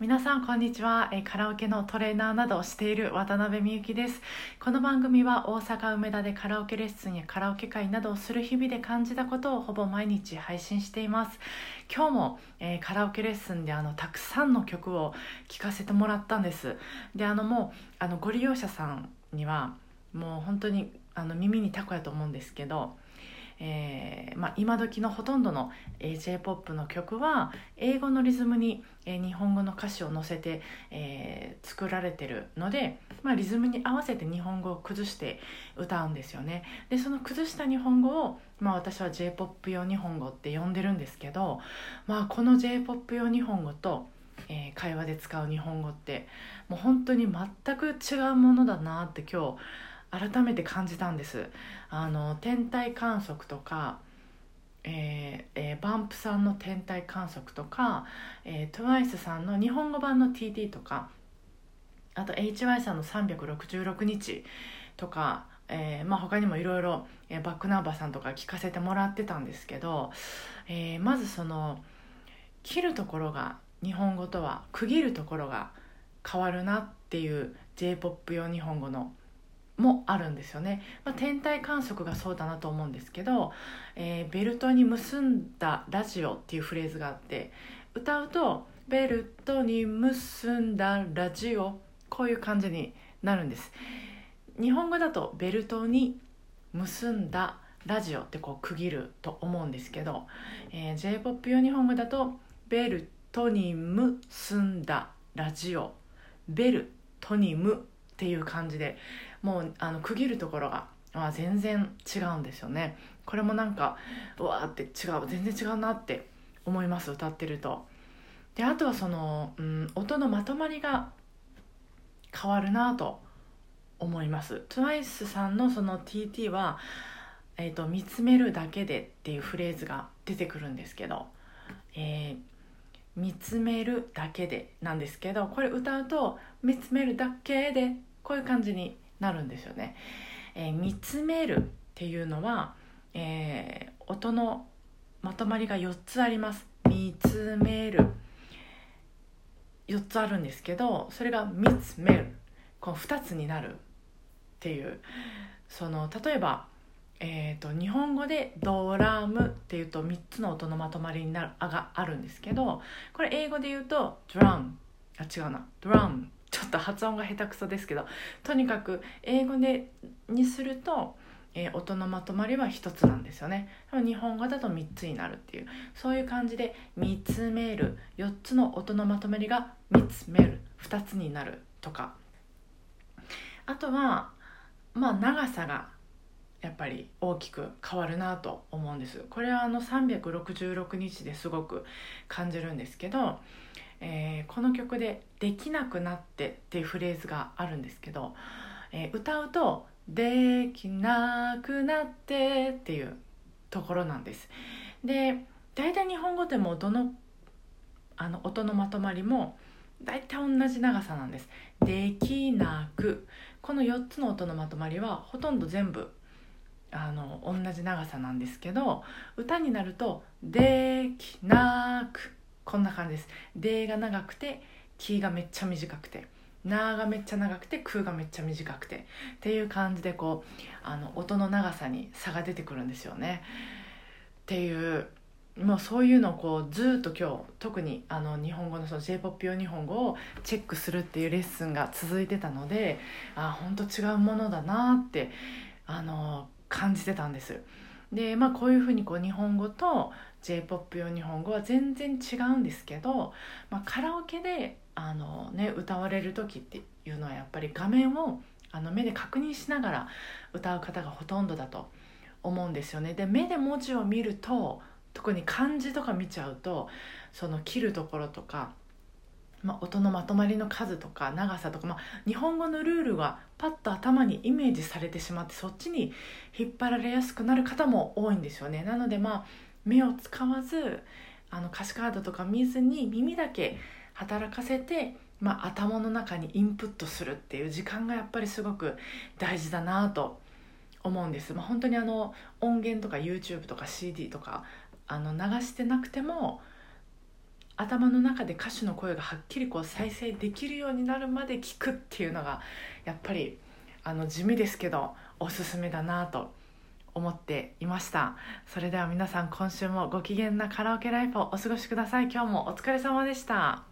皆さんこんにちは、カラオケのトレーナーなどをしている渡辺美幸です。この番組は大阪梅田でカラオケレッスンやカラオケ会などをする日々で感じたことをほぼ毎日配信しています。今日も、えー、カラオケレッスンであのたくさんの曲を聴かせてもらったんです。であのもうあのご利用者さんにはもう本当にあの耳にタコやと思うんですけどえーまあ、今時のほとんどの、えー、j p o p の曲は英語のリズムに、日本語の歌詞を載せて、えー、作られてるので、まあ、リズムに合わせて日本語を崩して歌うんですよね。でその崩した日本語を、まあ、私は j p o p 用日本語って呼んでるんですけど、まあ、この j p o p 用日本語とえー、会話で使う日本語ってもう本当に全く違うものだなって今日改めて感じたんです。あの天体観測とか、えーえー、バンプさんの天体観測とか、えー、TWICE さんの日本語版の TT とかあと HY さんの366日とか、えーまあ、他にもいろいろバックナンバーさんとか聞かせてもらってたんですけど、えー、まずその切るところが日本語とは区切るところが変わるなっていう j p o p 用日本語のもあるんですよね、まあ、天体観測がそうだなと思うんですけど、えー、ベルトに結んだラジオっていうフレーズがあって歌うとベルトに結んだラジオこういう感じになるんです。日本語だとベルトに結んだラジオってこう区切ると思うんですけど、えー、j p o p 用日本語だとベルトに結んだラジオベルトニムっていう感じでもうあの区切るところが、まあ、全然違うんですよね。これもなんかうわーって違う全然違うなって思います歌ってると。であとはその、うん、音のまとまりが変わるなと思います。TWICE さんのその TT は、えーと「見つめるだけで」っていうフレーズが出てくるんですけど、えー見つめるだけでなんですけどこれ歌うと見つめるだけでこういう感じになるんですよね。えー、見つめるっていうのは、えー、音のまとまりが4つあります。見つめる。4つあるんですけどそれが見つめる。この2つになるっていう。その例えば、えーと、日本語で「ドラム」っていうと3つの音のまとまりになるあがあるんですけどこれ英語で言うと「ドラム」あ違うな「ドラム」ちょっと発音が下手くそですけどとにかく英語でにすると、えー、音のまとまりは1つなんですよね。日本語だと3つになるっていう。そういう感じで「見つめる」4つの音のまとまりが「見つめる」2つになるとか。あとはまあ長さがやっぱり大きく変わるなと思うんです。これはあの366日ですごく感じるんですけどえー、この曲で「できなくなって」っていうフレーズがあるんですけど、えー、歌うと「できなくなって」っていうところなんです。で大体日本語でもどのあの音のまとまりも大体同じ長さなんです「できなく」この4つの音のまとまりはほとんど全部あの同じ長さなんですけど歌になると「できなく」こんな感じです「で」が長くて「き」がめっちゃ短くて「な」がめっちゃ長くて「く」がめっちゃ短くてっていう感じでこうあの音の長さに差が出てくるんですよね。っていうもうそういうのをこうずっと今日特にあの日本語のその j p o p 用日本語をチェックするっていうレッスンが続いてたのであ本当違うものだなってあの感じてたんです。でまあこういうふうにこう日本語と j p o p 用日本語は全然違うんですけど、まあ、カラオケであの、ね、歌われる時っていうのはやっぱり画面をあの目で確認しながら歌う方がほとんどだと思うんですよね。で目で文字を見ると特に漢字とか見ちゃうとその切るところとか、まあ、音のまとまりの数とか長さとか、まあ、日本語のルールがパッと頭にイメージされてしまってそっちに引っ張られやすくなる方も多いんですよね。なのでまあ目を使わずあの歌詞カードとか見ずに耳だけ働かせて、まあ、頭の中にインプットするっていう時間がやっぱりすごく大事だなと思うんです。まあ、本当にあの音源とか YouTube とか CD とかあの流してなくても頭の中で歌手の声がはっきりこう再生できるようになるまで聞くっていうのがやっぱりあの地味ですけどおすすめだなと思っていました。それでは皆さん今週もご機嫌なカラオケライフをお過ごしください。今日もお疲れ様でした。